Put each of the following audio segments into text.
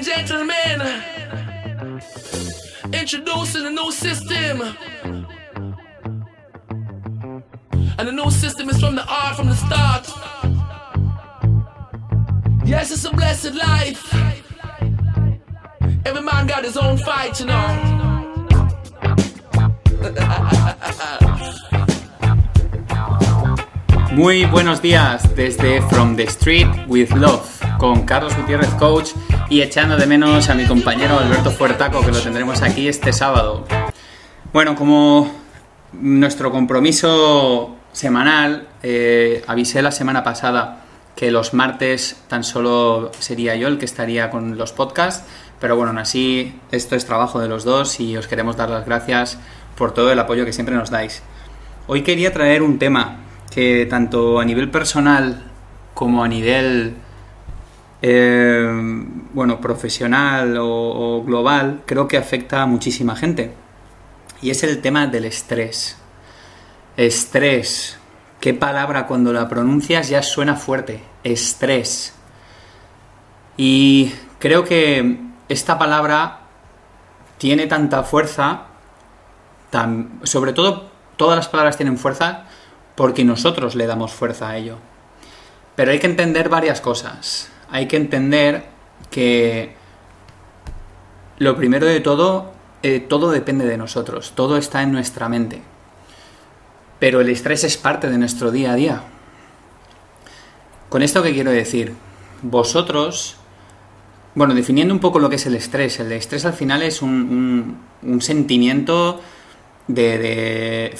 and gentlemen, introducing a new system. And the new system is from the art from the start. Yes, it's a blessed life. Every man got his own fight, you know. Muy buenos días desde From the Street with Love con Carlos Gutiérrez Coach y echando de menos a mi compañero Alberto Fuertaco que lo tendremos aquí este sábado. Bueno, como nuestro compromiso semanal, eh, avisé la semana pasada que los martes tan solo sería yo el que estaría con los podcasts, pero bueno, así esto es trabajo de los dos y os queremos dar las gracias por todo el apoyo que siempre nos dais. Hoy quería traer un tema que tanto a nivel personal como a nivel eh, bueno profesional o, global creo que afecta a muchísima gente. Y es el tema del estrés. Estrés. Qué palabra cuando la pronuncias ya suena fuerte estrés. Y creo que esta palabra tiene tanta fuerza sobre todo todas las palabras tienen fuerza porque nosotros le damos fuerza a ello. Pero hay que entender varias cosas. Hay que entender que lo primero de todo, eh, todo depende de nosotros, todo está en nuestra mente. Pero el estrés es parte de nuestro día a día. Con esto que quiero decir, vosotros, bueno, definiendo un poco lo que es el estrés, el estrés al final es un, sentimiento de,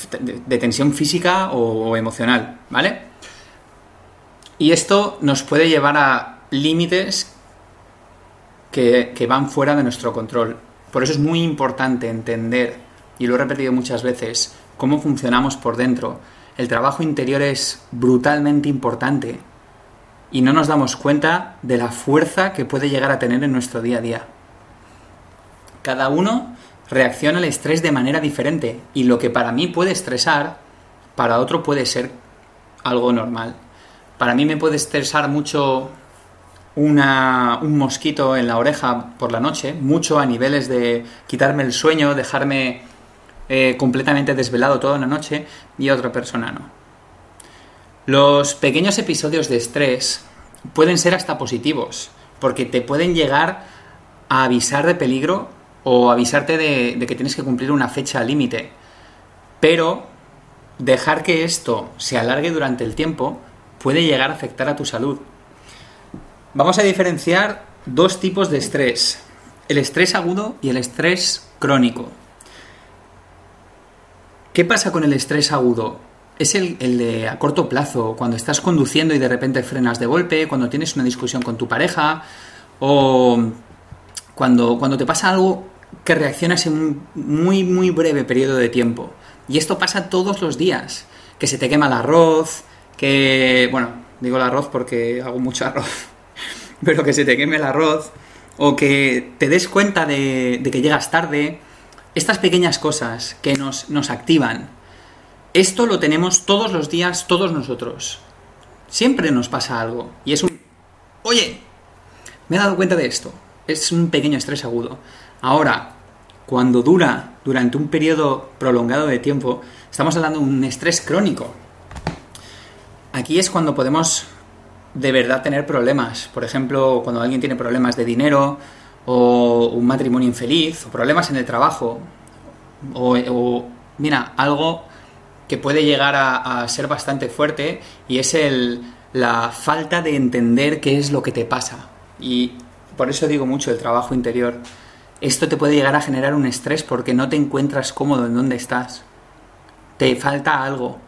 tensión física o, emocional, ¿vale? Y esto nos puede llevar a límites que, van fuera de nuestro control. Por eso es muy importante entender, y lo he repetido muchas veces, cómo funcionamos por dentro. El trabajo interior es brutalmente importante y no nos damos cuenta de la fuerza que puede llegar a tener en nuestro día a día. Cada uno reacciona al estrés de manera diferente y lo que para mí puede estresar, para otro puede ser algo normal. Para mí me puede estresar mucho una, un mosquito en la oreja por la noche, mucho a niveles de quitarme el sueño, dejarme eh, completamente desvelado toda la noche y otra persona no. Los pequeños episodios de estrés pueden ser hasta positivos, porque te pueden llegar a avisar de peligro o avisarte de que tienes que cumplir una fecha límite. Pero dejar que esto se alargue durante el tiempo puede llegar a afectar a tu salud. Vamos a diferenciar dos tipos de estrés, el estrés agudo y el estrés crónico. ¿Qué pasa con el estrés agudo? Es el, de a corto plazo, cuando estás conduciendo y de repente frenas de golpe, cuando tienes una discusión con tu pareja o cuando, cuando te pasa algo que reaccionas en un muy, muy breve periodo de tiempo. Y esto pasa todos los días. Que se te quema el arroz, que, bueno, digo el arroz porque hago mucho arroz, pero que se te queme el arroz, o que te des cuenta de, que llegas tarde. Estas pequeñas cosas que nos, nos activan. Esto lo tenemos todos los días, todos nosotros. Siempre nos pasa algo. Y es un... Oye, me he dado cuenta de esto es un pequeño estrés agudo. Ahora, cuando dura durante un periodo prolongado de tiempo, estamos hablando de un estrés crónico. Aquí es cuando podemos de verdad tener problemas. Por ejemplo, cuando alguien tiene problemas de dinero, o un matrimonio infeliz, o problemas en el trabajo, o, mira, algo que puede llegar a, a, ser bastante fuerte y es el, la falta de entender qué es lo que te pasa. Y por eso digo mucho el trabajo interior. Esto te puede llegar a generar un estrés porque no te encuentras cómodo en donde estás. Te falta algo.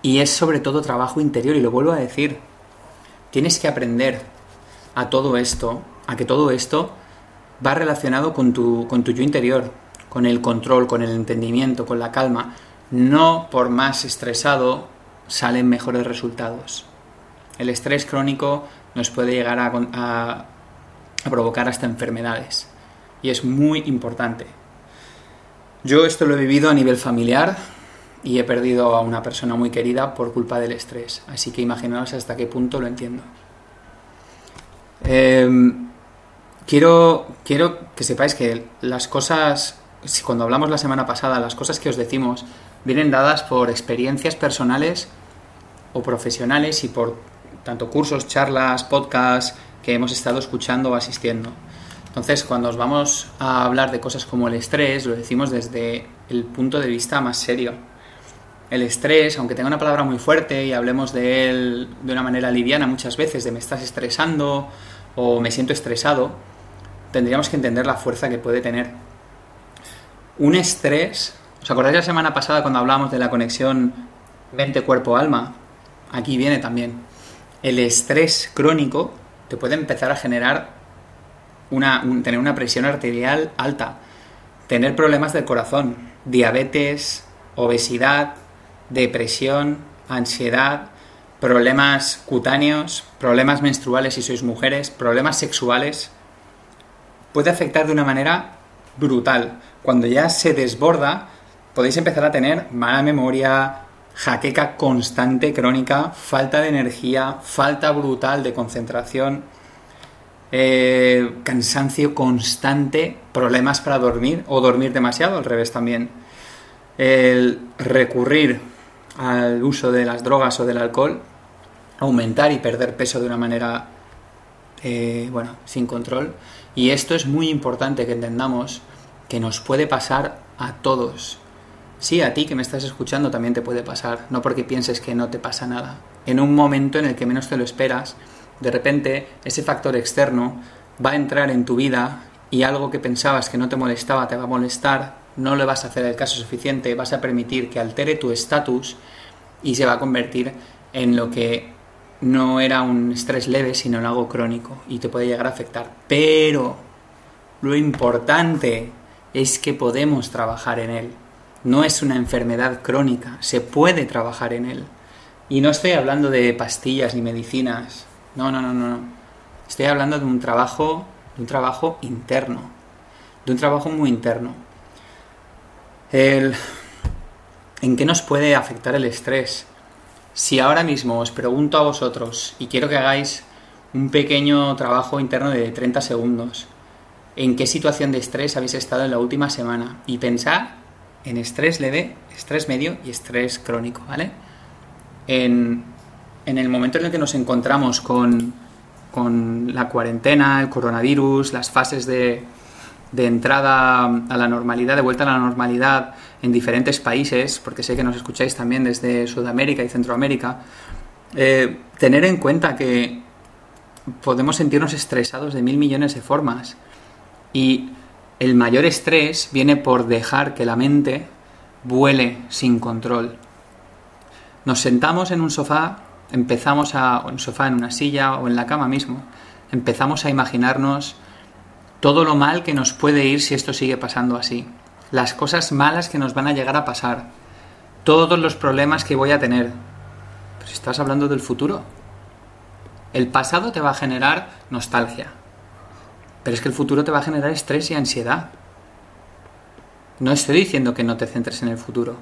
Y es sobre todo trabajo interior, y lo vuelvo a decir. Tienes que aprender a todo esto, a que todo esto va relacionado con tu, con tu yo interior, con el control, con el entendimiento, con la calma. No por más estresado salen mejores resultados. El estrés crónico nos puede llegar a, a, a provocar hasta enfermedades. Y es muy importante. Yo esto lo he vivido a nivel familiar y he perdido a una persona muy querida por culpa del estrés. Así que imaginaos hasta qué punto lo entiendo. Eh, quiero, quiero que sepáis que las cosas, cuando hablamos la semana pasada, las cosas que os decimos vienen dadas por experiencias personales o profesionales y por tanto cursos, charlas, podcasts que hemos estado escuchando o asistiendo. Entonces, cuando os vamos a hablar de cosas como el estrés, lo decimos desde el punto de vista más serio. El estrés, aunque tenga una palabra muy fuerte y hablemos de él de una manera liviana muchas veces, de me estás estresando o me siento estresado, tendríamos que entender la fuerza que puede tener. Un estrés, ¿os acordáis la semana pasada cuando hablábamos de la conexión mente-cuerpo-alma? Aquí viene también. El estrés crónico te puede empezar a generar una, tener una presión arterial alta, tener problemas del corazón, diabetes, obesidad, depresión, ansiedad, problemas cutáneos, problemas menstruales si sois mujeres, problemas sexuales, puede afectar de una manera brutal. Cuando ya se desborda, podéis empezar a tener mala memoria, jaqueca constante, crónica, falta de energía, falta brutal de concentración, eh, cansancio constante, problemas para dormir o dormir demasiado, al revés también. El recurrir al uso de las drogas o del alcohol, aumentar y perder peso de una manera, eh, bueno, sin control. Y esto es muy importante que entendamos que nos puede pasar a todos. Sí, a ti que me estás escuchando también te puede pasar, no porque pienses que no te pasa nada. En un momento en el que menos te lo esperas, de repente ese factor externo va a entrar en tu vida y algo que pensabas que no te molestaba te va a molestar, no le vas a hacer el caso suficiente, vas a permitir que altere tu estatus y se va a convertir en lo que no era un estrés leve, sino algo crónico y te puede llegar a afectar. Pero lo importante es que podemos trabajar en él. No es una enfermedad crónica, se puede trabajar en él. Y no estoy hablando de pastillas ni medicinas. No, no, no, no. Estoy hablando de un trabajo, de un trabajo interno, de un trabajo muy interno. El, ¿En qué nos puede afectar el estrés? Si ahora mismo os pregunto a vosotros y quiero que hagáis un pequeño trabajo interno de 30 segundos, ¿en qué situación de estrés habéis estado en la última semana? Y pensad en estrés leve, estrés medio y estrés crónico, ¿vale? En, el momento en el que nos encontramos con, con la cuarentena, el coronavirus, las fases de, de entrada a la normalidad, de vuelta a la normalidad en diferentes países, porque sé que nos escucháis también desde Sudamérica y Centroamérica, eh, tener en cuenta que podemos sentirnos estresados de mil millones de formas y el mayor estrés viene por dejar que la mente vuele sin control. Nos sentamos en un sofá, empezamos a, en un sofá, en una silla o en la cama mismo, empezamos a imaginarnos todo lo mal que nos puede ir si esto sigue pasando así, las cosas malas que nos van a llegar a pasar, todos los problemas que voy a tener. Pero si estás hablando del futuro, el pasado te va a generar nostalgia, pero es que el futuro te va a generar estrés y ansiedad. No estoy diciendo que no te centres en el futuro.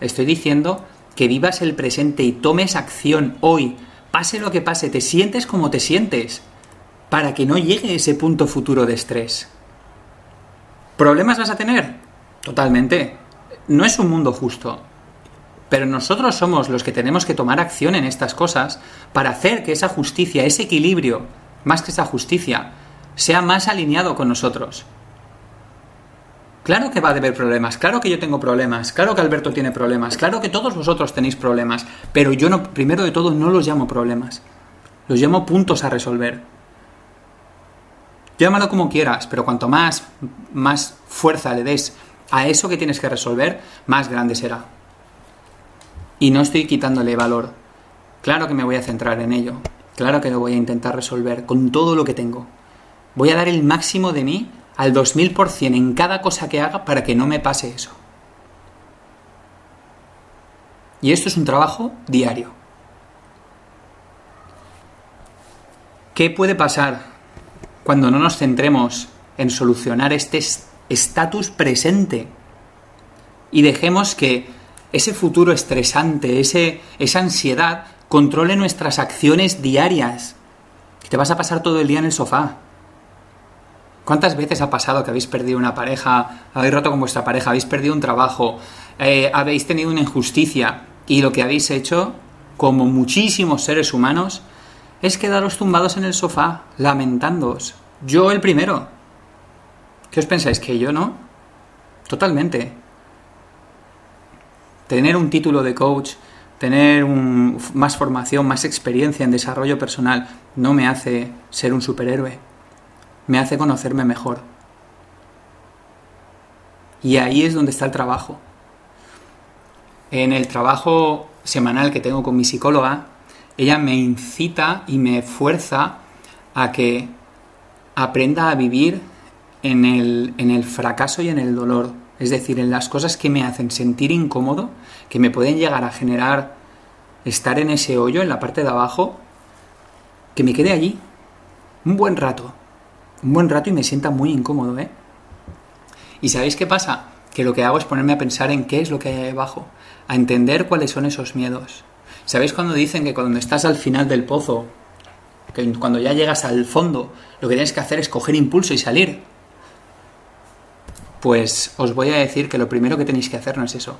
Estoy diciendo que vivas el presente y tomes acción hoy, pase lo que pase, te sientes como te sientes para que no llegue ese punto futuro de estrés. ¿Problemas vas a tener? Totalmente. No es un mundo justo. Pero nosotros somos los que tenemos que tomar acción en estas cosas para hacer que esa justicia, ese equilibrio, más que esa justicia, sea más alineado con nosotros. Claro que va a haber problemas, claro que yo tengo problemas, claro que Alberto tiene problemas, claro que todos vosotros tenéis problemas, pero yo no, primero de todo no los llamo problemas, los llamo puntos a resolver. Llámalo como quieras, pero cuanto más, más fuerza le des a eso que tienes que resolver, más grande será. Y no estoy quitándole valor. Claro que me voy a centrar en ello. Claro que lo voy a intentar resolver con todo lo que tengo. Voy a dar el máximo de mí al 2000% en cada cosa que haga para que no me pase eso. Y esto es un trabajo diario. ¿Qué puede pasar cuando no nos centremos en solucionar este estatus presente y dejemos que ese futuro estresante, ese, esa ansiedad, controle nuestras acciones diarias. Te vas a pasar todo el día en el sofá. ¿Cuántas veces ha pasado que habéis perdido una pareja, habéis roto con vuestra pareja, habéis perdido un trabajo, eh, habéis tenido una injusticia y lo que habéis hecho, como muchísimos seres humanos, es quedaros tumbados en el sofá, lamentándoos. Yo el primero. ¿Qué os pensáis? ¿Que yo no? Totalmente. Tener un título de coach, tener más formación, más experiencia en desarrollo personal, no me hace ser un superhéroe me hace conocerme mejor. Y ahí es donde está el trabajo. En el trabajo semanal que tengo con mi psicóloga, ella me incita y me fuerza a que aprenda a vivir en el, en el fracaso y en el dolor. Es decir, en las cosas que me hacen sentir incómodo, que me pueden llegar a generar estar en ese hoyo, en la parte de abajo, que me quede allí un buen rato un buen rato y me sienta muy incómodo, ¿eh? ¿Y sabéis qué pasa? Que lo que hago es ponerme a pensar en qué es lo que hay abajo, a entender cuáles son esos miedos. ¿Sabéis cuando dicen que cuando estás al final del pozo, que cuando ya llegas al fondo, lo que tienes que hacer es coger impulso y salir? Pues os voy a decir que lo primero que tenéis que hacer no es eso.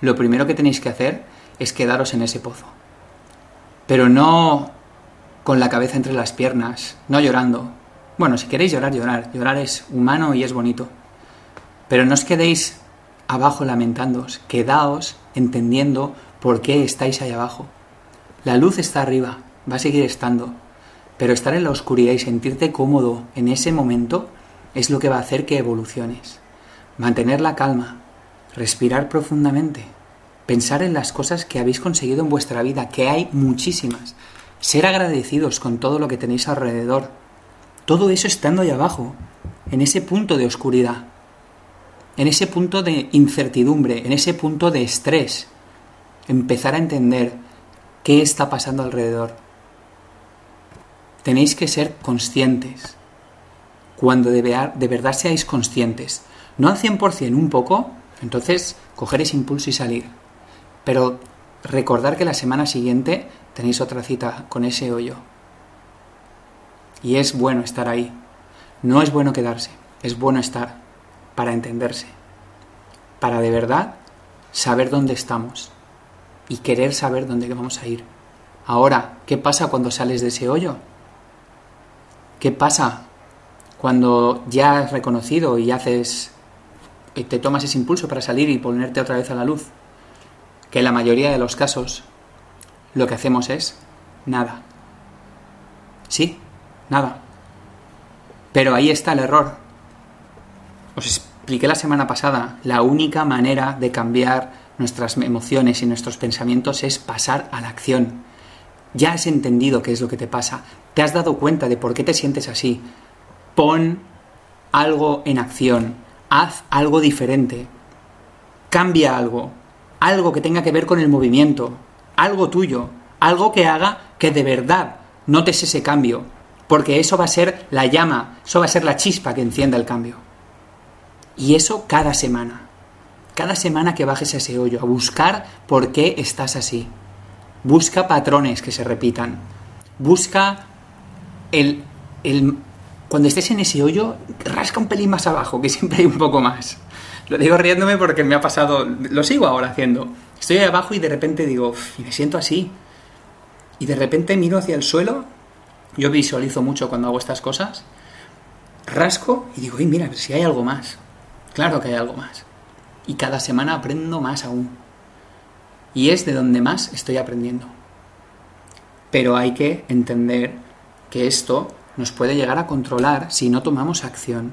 Lo primero que tenéis que hacer es quedaros en ese pozo. Pero no con la cabeza entre las piernas, no llorando, bueno, si queréis llorar, llorar. Llorar es humano y es bonito. Pero no os quedéis abajo lamentándoos, quedaos entendiendo por qué estáis ahí abajo. La luz está arriba, va a seguir estando, pero estar en la oscuridad y sentirte cómodo en ese momento es lo que va a hacer que evoluciones. Mantener la calma, respirar profundamente, pensar en las cosas que habéis conseguido en vuestra vida, que hay muchísimas, ser agradecidos con todo lo que tenéis alrededor, todo eso estando ahí abajo, en ese punto de oscuridad, en ese punto de incertidumbre, en ese punto de estrés. Empezar a entender qué está pasando alrededor. Tenéis que ser conscientes. Cuando de, verdad seáis conscientes, no al 100%, un poco, entonces coger ese impulso y salir. Pero recordar que la semana siguiente tenéis otra cita con ese hoyo. Y es bueno estar ahí. No es bueno quedarse, es bueno estar para entenderse, para de verdad saber dónde estamos y querer saber dónde vamos a ir. Ahora, ¿qué pasa cuando sales de ese hoyo? ¿Qué pasa cuando ya has reconocido y haces y te tomas ese impulso para salir y ponerte otra vez a la luz? Que en la mayoría de los casos lo que hacemos es nada. Sí, Nada. Pero ahí está el error. Os expliqué la semana pasada, la única manera de cambiar nuestras emociones y nuestros pensamientos es pasar a la acción. Ya has entendido qué es lo que te pasa, te has dado cuenta de por qué te sientes así. Pon algo en acción, haz algo diferente, cambia algo, algo que tenga que ver con el movimiento, algo tuyo, algo que haga que de verdad notes ese cambio, porque eso va a ser la llama, eso va a ser la chispa que encienda el cambio. Y eso cada semana. Cada semana que bajes a ese hoyo, a buscar por qué estás así. Busca patrones que se repitan. Busca el, el... Cuando estés en ese hoyo, rasca un pelín más abajo, que siempre hay un poco más. Lo digo riéndome porque me ha pasado, lo sigo ahora haciendo. Estoy ahí abajo y de repente digo, y me siento así. Y de repente miro hacia el suelo yo visualizo mucho cuando hago estas cosas, rasco y digo, mira, si hay algo más. Claro que hay algo más. Y cada semana aprendo más aún. Y es de donde más estoy aprendiendo. Pero hay que entender que esto nos puede llegar a controlar si no tomamos acción.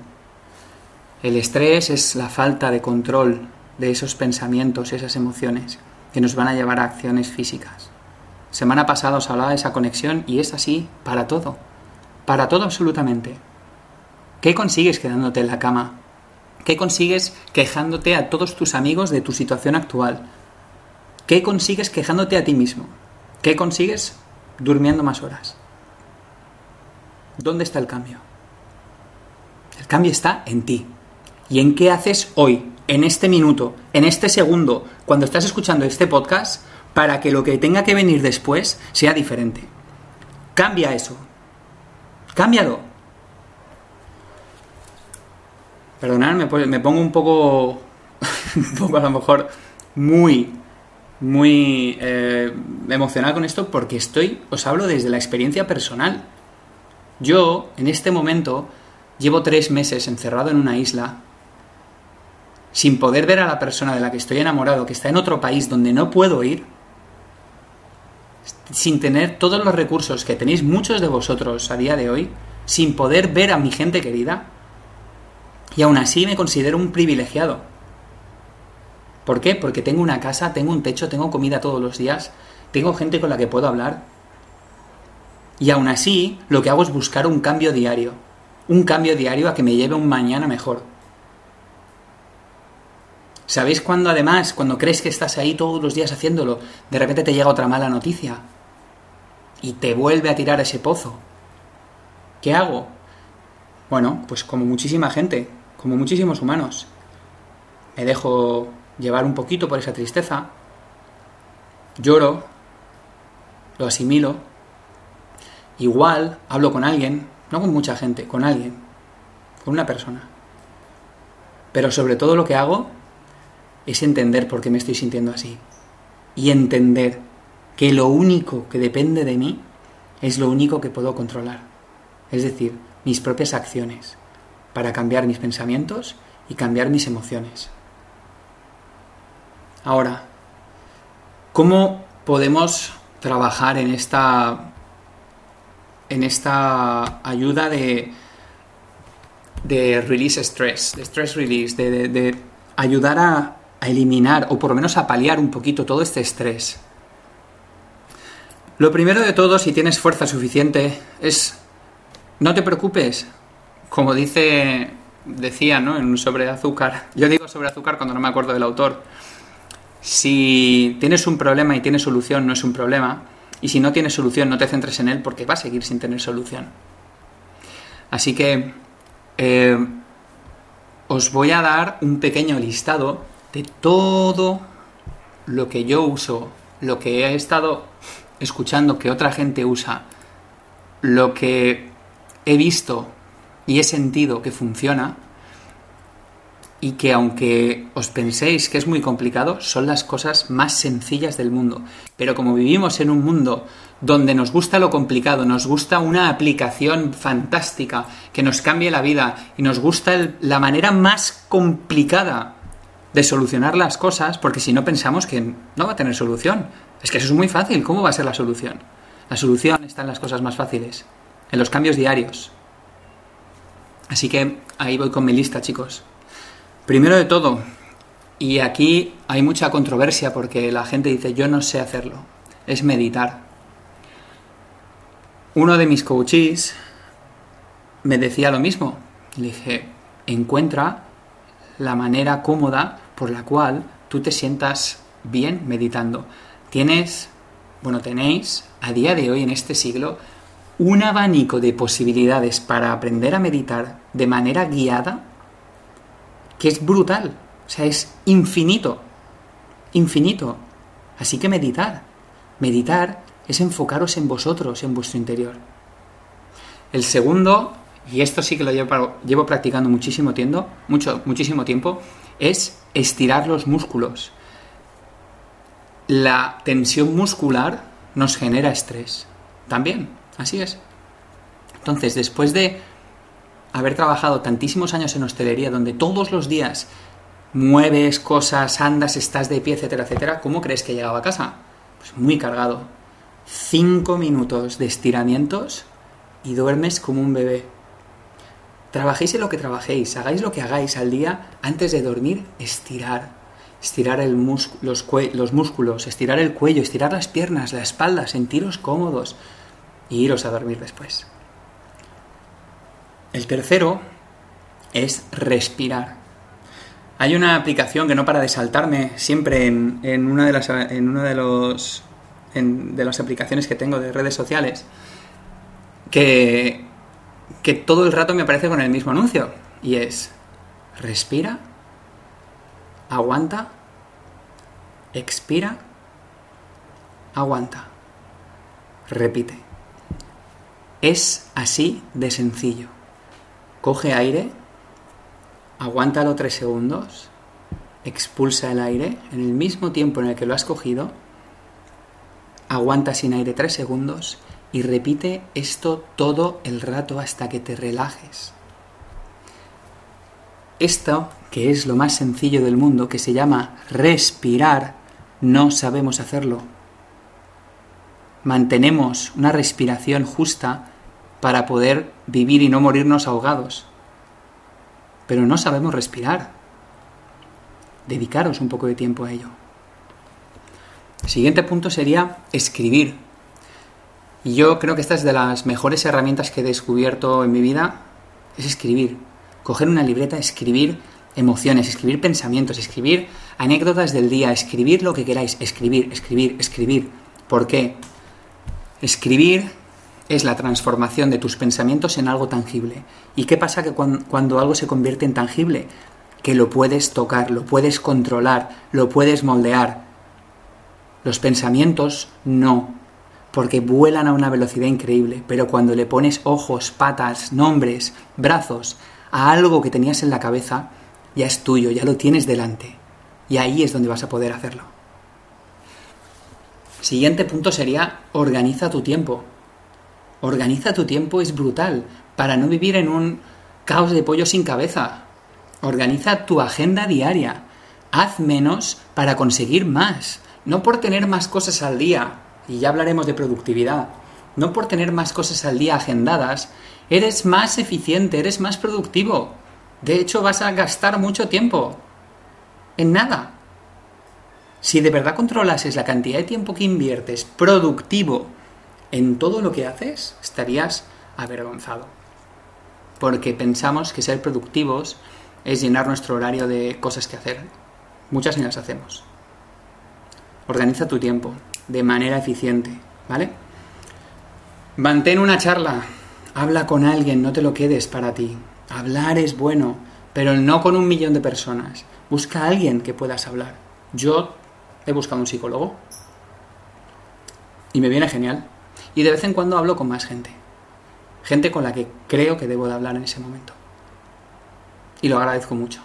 El estrés es la falta de control de esos pensamientos, esas emociones, que nos van a llevar a acciones físicas. Semana pasada os hablaba de esa conexión y es así para todo. Para todo absolutamente. ¿Qué consigues quedándote en la cama? ¿Qué consigues quejándote a todos tus amigos de tu situación actual? ¿Qué consigues quejándote a ti mismo? ¿Qué consigues durmiendo más horas? ¿Dónde está el cambio? El cambio está en ti. ¿Y en qué haces hoy, en este minuto, en este segundo, cuando estás escuchando este podcast? para que lo que tenga que venir después sea diferente. Cambia eso. Cámbialo. Perdonad, me, me pongo un poco, un poco a lo mejor muy, muy eh, emocionado con esto porque estoy, os hablo desde la experiencia personal. Yo, en este momento, llevo tres meses encerrado en una isla sin poder ver a la persona de la que estoy enamorado, que está en otro país donde no puedo ir, sin tener todos los recursos que tenéis muchos de vosotros a día de hoy, sin poder ver a mi gente querida, y aún así me considero un privilegiado. ¿Por qué? Porque tengo una casa, tengo un techo, tengo comida todos los días, tengo gente con la que puedo hablar. Y aún así, lo que hago es buscar un cambio diario. Un cambio diario a que me lleve un mañana mejor. ¿Sabéis cuando además, cuando crees que estás ahí todos los días haciéndolo, de repente te llega otra mala noticia? Y te vuelve a tirar ese pozo. ¿Qué hago? Bueno, pues como muchísima gente, como muchísimos humanos. Me dejo llevar un poquito por esa tristeza, lloro, lo asimilo, igual hablo con alguien, no con mucha gente, con alguien, con una persona. Pero sobre todo lo que hago es entender por qué me estoy sintiendo así. Y entender que lo único que depende de mí es lo único que puedo controlar. Es decir, mis propias acciones para cambiar mis pensamientos y cambiar mis emociones. Ahora, ¿cómo podemos trabajar en esta en esta ayuda de de release stress, de stress release, de ayudar a, a eliminar o por lo menos a paliar un poquito todo este estrés. Lo primero de todo, si tienes fuerza suficiente, es no te preocupes, como dice decía, ¿no? En un sobre azúcar. Yo digo sobre azúcar cuando no me acuerdo del autor. Si tienes un problema y tienes solución, no es un problema. Y si no tienes solución, no te centres en él porque va a seguir sin tener solución. Así que eh, os voy a dar un pequeño listado de todo lo que yo uso, lo que he estado escuchando que otra gente usa, lo que he visto y he sentido que funciona, y que aunque os penséis que es muy complicado, son las cosas más sencillas del mundo. Pero como vivimos en un mundo donde nos gusta lo complicado, nos gusta una aplicación fantástica que nos cambie la vida y nos gusta la manera más complicada de solucionar las cosas, porque si no pensamos que no va a tener solución. Es que eso es muy fácil. ¿Cómo va a ser la solución? La solución está en las cosas más fáciles, en los cambios diarios. Así que ahí voy con mi lista, chicos. Primero de todo, y aquí hay mucha controversia porque la gente dice yo no sé hacerlo, es meditar. Uno de mis coaches me decía lo mismo. Le dije, encuentra la manera cómoda por la cual tú te sientas bien meditando. Tienes, bueno, tenéis a día de hoy en este siglo un abanico de posibilidades para aprender a meditar de manera guiada que es brutal, o sea, es infinito, infinito. Así que meditar, meditar es enfocaros en vosotros, en vuestro interior. El segundo y esto sí que lo llevo, llevo practicando muchísimo tiempo, mucho, muchísimo tiempo, es estirar los músculos. La tensión muscular nos genera estrés. También, así es. Entonces, después de haber trabajado tantísimos años en hostelería, donde todos los días mueves cosas, andas, estás de pie, etcétera, etcétera, ¿cómo crees que llegaba a casa? Pues muy cargado. Cinco minutos de estiramientos y duermes como un bebé. Trabajéis en lo que trabajéis, hagáis lo que hagáis al día, antes de dormir, estirar. Estirar el los, los músculos, estirar el cuello, estirar las piernas, la espalda, sentiros cómodos y iros a dormir después. El tercero es respirar. Hay una aplicación que no para de saltarme siempre en, una de las en una de los de las aplicaciones que tengo de redes sociales que que todo el rato me aparece con el mismo anuncio. Y es, respira, aguanta, expira, aguanta, repite. Es así de sencillo. Coge aire, aguántalo tres segundos, expulsa el aire en el mismo tiempo en el que lo has cogido, aguanta sin aire tres segundos y repite esto todo el rato hasta que te relajes. Esto, que es lo más sencillo del mundo, que se llama respirar, no sabemos hacerlo. Mantenemos una respiración justa para poder vivir y no morirnos ahogados. Pero no sabemos respirar. Dedicaros un poco de tiempo a ello. El siguiente punto sería escribir. Y yo creo que esta es de las mejores herramientas que he descubierto en mi vida, es escribir coger una libreta, escribir emociones, escribir pensamientos, escribir anécdotas del día, escribir lo que queráis, escribir, escribir, escribir. ¿Por qué? Escribir es la transformación de tus pensamientos en algo tangible. ¿Y qué pasa que cuando, cuando algo se convierte en tangible? Que lo puedes tocar, lo puedes controlar, lo puedes moldear. Los pensamientos no, porque vuelan a una velocidad increíble, pero cuando le pones ojos, patas, nombres, brazos, a algo que tenías en la cabeza, ya es tuyo, ya lo tienes delante. Y ahí es donde vas a poder hacerlo. Siguiente punto sería organiza tu tiempo. Organiza tu tiempo es brutal para no vivir en un caos de pollo sin cabeza. Organiza tu agenda diaria. Haz menos para conseguir más. No por tener más cosas al día, y ya hablaremos de productividad, no por tener más cosas al día agendadas, eres más eficiente, eres más productivo. De hecho, vas a gastar mucho tiempo en nada. Si de verdad controlases la cantidad de tiempo que inviertes productivo en todo lo que haces, estarías avergonzado. Porque pensamos que ser productivos es llenar nuestro horario de cosas que hacer. Muchas ni las hacemos. Organiza tu tiempo de manera eficiente, ¿vale? Mantén una charla, habla con alguien, no te lo quedes para ti. Hablar es bueno, pero no con un millón de personas. Busca a alguien que puedas hablar. Yo he buscado un psicólogo y me viene genial. Y de vez en cuando hablo con más gente. Gente con la que creo que debo de hablar en ese momento. Y lo agradezco mucho.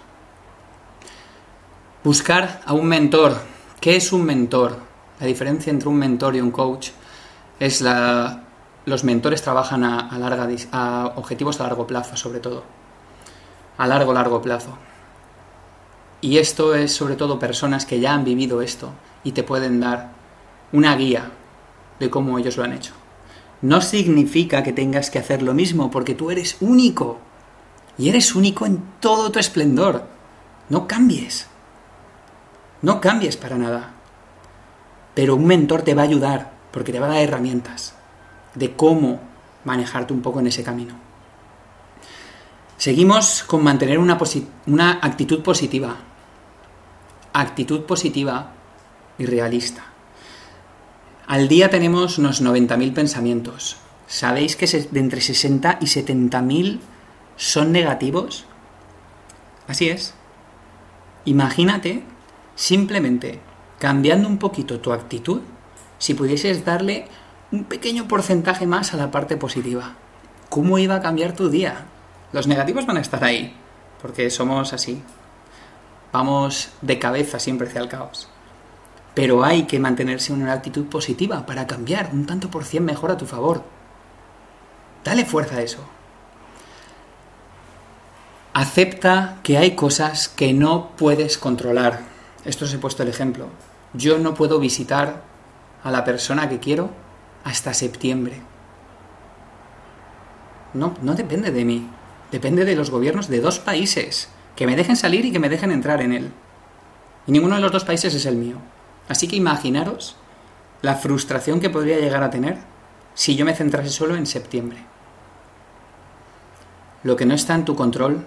Buscar a un mentor. ¿Qué es un mentor? La diferencia entre un mentor y un coach es la los mentores trabajan a, larga, a objetivos a largo plazo, sobre todo. A largo, largo plazo. Y esto es sobre todo personas que ya han vivido esto y te pueden dar una guía de cómo ellos lo han hecho. No significa que tengas que hacer lo mismo porque tú eres único. Y eres único en todo tu esplendor. No cambies. No cambies para nada. Pero un mentor te va a ayudar porque te va a dar herramientas de cómo manejarte un poco en ese camino. Seguimos con mantener una, una actitud positiva. Actitud positiva y realista. Al día tenemos unos 90.000 pensamientos. ¿Sabéis que de entre 60 y 70.000 son negativos? Así es. Imagínate simplemente cambiando un poquito tu actitud si pudieses darle un pequeño porcentaje más a la parte positiva. ¿Cómo iba a cambiar tu día? Los negativos van a estar ahí, porque somos así. Vamos de cabeza siempre hacia el caos. Pero hay que mantenerse en una actitud positiva para cambiar un tanto por cien mejor a tu favor. Dale fuerza a eso. Acepta que hay cosas que no puedes controlar. Esto os he puesto el ejemplo. Yo no puedo visitar a la persona que quiero hasta septiembre. No, no depende de mí. Depende de los gobiernos de dos países. Que me dejen salir y que me dejen entrar en él. Y ninguno de los dos países es el mío. Así que imaginaros la frustración que podría llegar a tener si yo me centrase solo en septiembre. Lo que no está en tu control,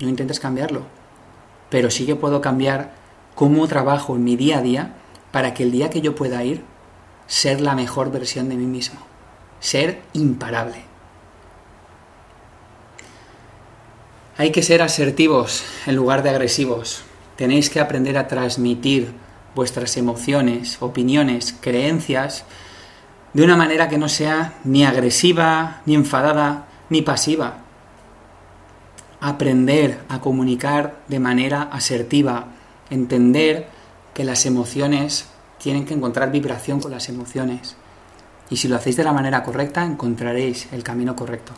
no intentes cambiarlo. Pero sí que puedo cambiar cómo trabajo en mi día a día para que el día que yo pueda ir ser la mejor versión de mí mismo, ser imparable. Hay que ser asertivos en lugar de agresivos. Tenéis que aprender a transmitir vuestras emociones, opiniones, creencias de una manera que no sea ni agresiva, ni enfadada, ni pasiva. aprender a comunicar de manera asertiva, entender que las emociones tienen que encontrar vibración con las emociones. Y si lo hacéis de la manera correcta, encontraréis el camino correcto.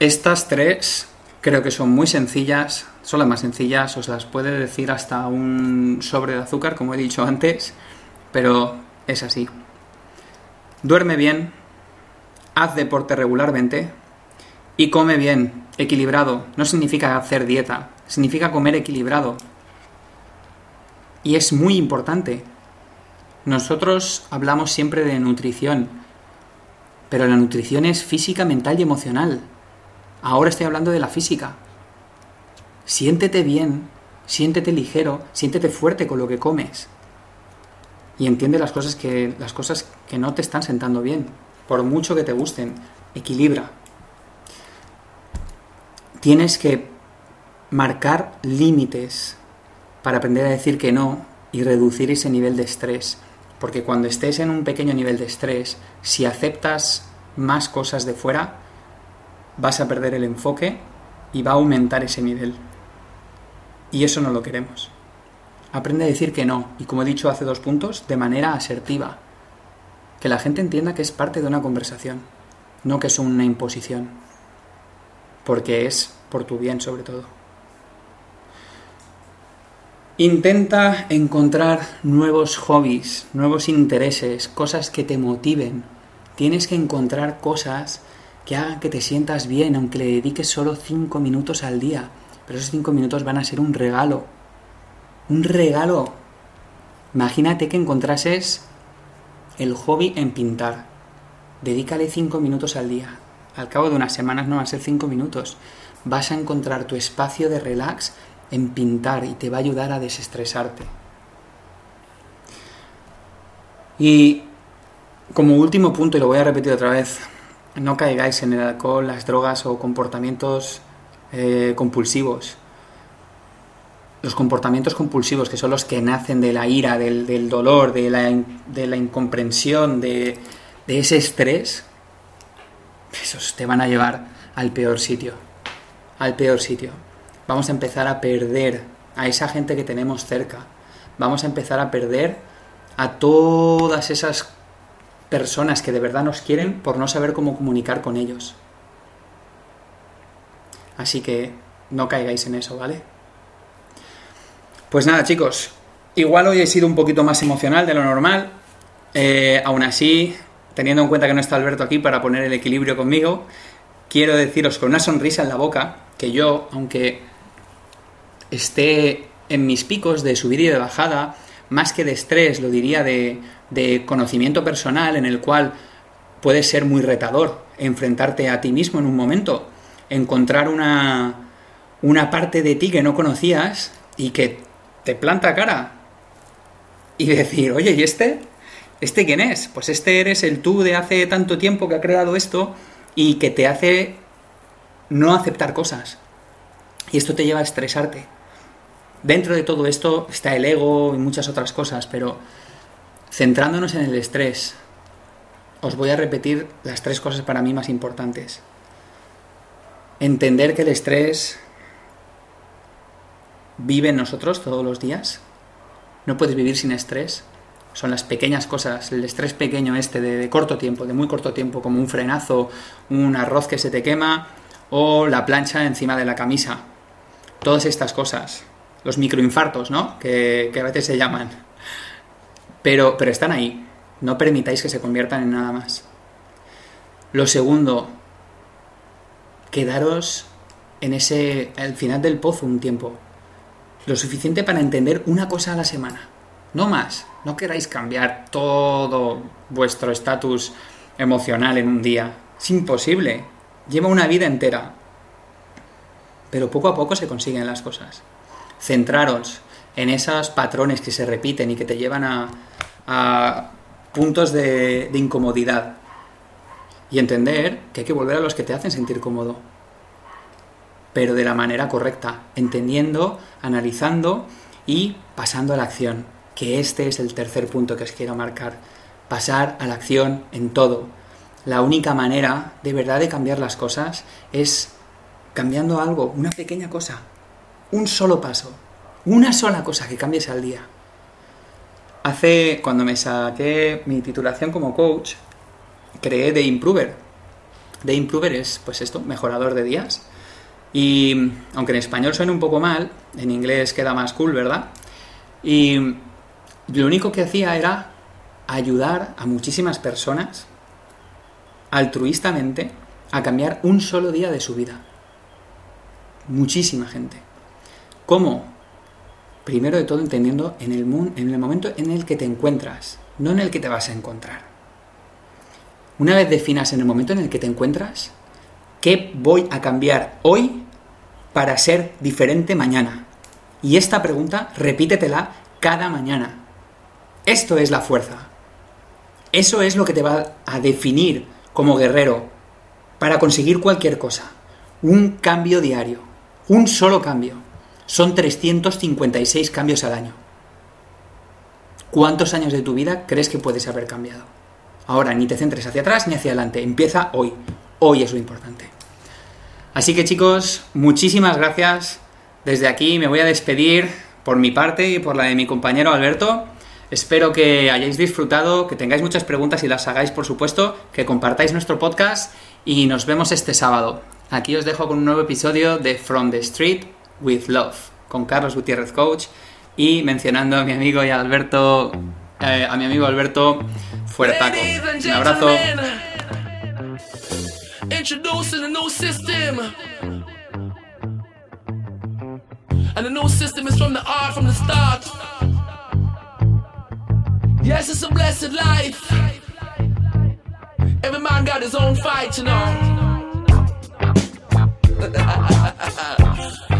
Estas tres creo que son muy sencillas, son las más sencillas, os las puede decir hasta un sobre de azúcar, como he dicho antes, pero es así. Duerme bien, haz deporte regularmente y come bien, equilibrado. No significa hacer dieta, significa comer equilibrado. Y es muy importante. Nosotros hablamos siempre de nutrición, pero la nutrición es física, mental y emocional. Ahora estoy hablando de la física. Siéntete bien, siéntete ligero, siéntete fuerte con lo que comes. Y entiende las cosas que, las cosas que no te están sentando bien. Por mucho que te gusten, equilibra. Tienes que marcar límites para aprender a decir que no y reducir ese nivel de estrés. Porque cuando estés en un pequeño nivel de estrés, si aceptas más cosas de fuera, vas a perder el enfoque y va a aumentar ese nivel. Y eso no lo queremos. Aprende a decir que no, y como he dicho hace dos puntos, de manera asertiva. Que la gente entienda que es parte de una conversación, no que es una imposición. Porque es por tu bien sobre todo. Intenta encontrar nuevos hobbies, nuevos intereses, cosas que te motiven. Tienes que encontrar cosas que hagan que te sientas bien, aunque le dediques solo cinco minutos al día. Pero esos cinco minutos van a ser un regalo. Un regalo. Imagínate que encontrases el hobby en pintar. Dedícale cinco minutos al día. Al cabo de unas semanas no van a ser cinco minutos. Vas a encontrar tu espacio de relax en pintar y te va a ayudar a desestresarte. Y como último punto, y lo voy a repetir otra vez, no caigáis en el alcohol, las drogas o comportamientos eh, compulsivos. Los comportamientos compulsivos, que son los que nacen de la ira, del, dolor, de la, de la incomprensión, de, de ese estrés, esos te van a llevar al peor sitio. Al peor sitio vamos a empezar a perder a esa gente que tenemos cerca. Vamos a empezar a perder a todas esas personas que de verdad nos quieren por no saber cómo comunicar con ellos. Así que no caigáis en eso, ¿vale? Pues nada, chicos, igual hoy he sido un poquito más emocional de lo normal. Eh, aún así, teniendo en cuenta que no está Alberto aquí para poner el equilibrio conmigo, quiero deciros con una sonrisa en la boca que yo, aunque esté en mis picos de subida y de bajada, más que de estrés, lo diría de, de conocimiento personal en el cual puede ser muy retador enfrentarte a ti mismo en un momento, encontrar una, una parte de ti que no conocías y que te planta cara y decir, oye, ¿y este? ¿Este quién es? Pues este eres el tú de hace tanto tiempo que ha creado esto y que te hace no aceptar cosas. Y esto te lleva a estresarte. Dentro de todo esto está el ego y muchas otras cosas, pero centrándonos en el estrés, os voy a repetir las tres cosas para mí más importantes. Entender que el estrés vive en nosotros todos los días. No puedes vivir sin estrés. Son las pequeñas cosas, el estrés pequeño este de, corto tiempo, de muy corto tiempo, como un frenazo, un arroz que se te quema o la plancha encima de la camisa. Todas estas cosas los microinfartos, ¿no? Que, a veces se llaman. Pero, pero están ahí. No permitáis que se conviertan en nada más. Lo segundo, quedaros en ese, al final del pozo un tiempo. Lo suficiente para entender una cosa a la semana. No más. No queráis cambiar todo vuestro estatus emocional en un día. Es imposible. Lleva una vida entera. Pero poco a poco se consiguen las cosas centraros en esos patrones que se repiten y que te llevan a, puntos de, de incomodidad. Y entender que hay que volver a los que te hacen sentir cómodo. Pero de la manera correcta, entendiendo, analizando y pasando a la acción. Que este es el tercer punto que os quiero marcar. Pasar a la acción en todo. la única manera de verdad de cambiar las cosas es cambiando algo, una pequeña cosa, un solo paso, una sola cosa que cambies al día. Hace, cuando me saqué mi titulación como coach, creé The Improver. The Improver es, pues esto, mejorador de días. Y aunque en español suena un poco mal, en inglés queda más cool, ¿verdad? Y lo único que hacía era ayudar a muchísimas personas altruistamente a cambiar un solo día de su vida. Muchísima gente. ¿Cómo? Primero de todo entendiendo en el, en el momento en el que te encuentras, no en el que te vas a encontrar. Una vez definas en el momento en el que te encuentras, ¿qué voy a cambiar hoy para ser diferente mañana? Y esta pregunta repítetela cada mañana. Esto es la fuerza. Eso es lo que te va a definir como guerrero para conseguir cualquier cosa. Un cambio diario. Un solo cambio. Son 356 cambios al año. ¿Cuántos años de tu vida crees que puedes haber cambiado? Ahora, ni te centres hacia atrás ni hacia adelante. Empieza hoy. Hoy es lo importante. Así que chicos, muchísimas gracias. Desde aquí me voy a despedir por mi parte y por la de mi compañero Alberto. Espero que hayáis disfrutado, que tengáis muchas preguntas y las hagáis, por supuesto, que compartáis nuestro podcast y nos vemos este sábado. Aquí os dejo con un nuevo episodio de From the Street with Love, con Carlos Gutiérrez Coach y mencionando a mi amigo y a Alberto, eh, a mi amigo Alberto Fuertaco. Un abrazo. Introducing a new system. And the new system is from the art from the start. Yes, it's a blessed life. Every man got his own fight, you know.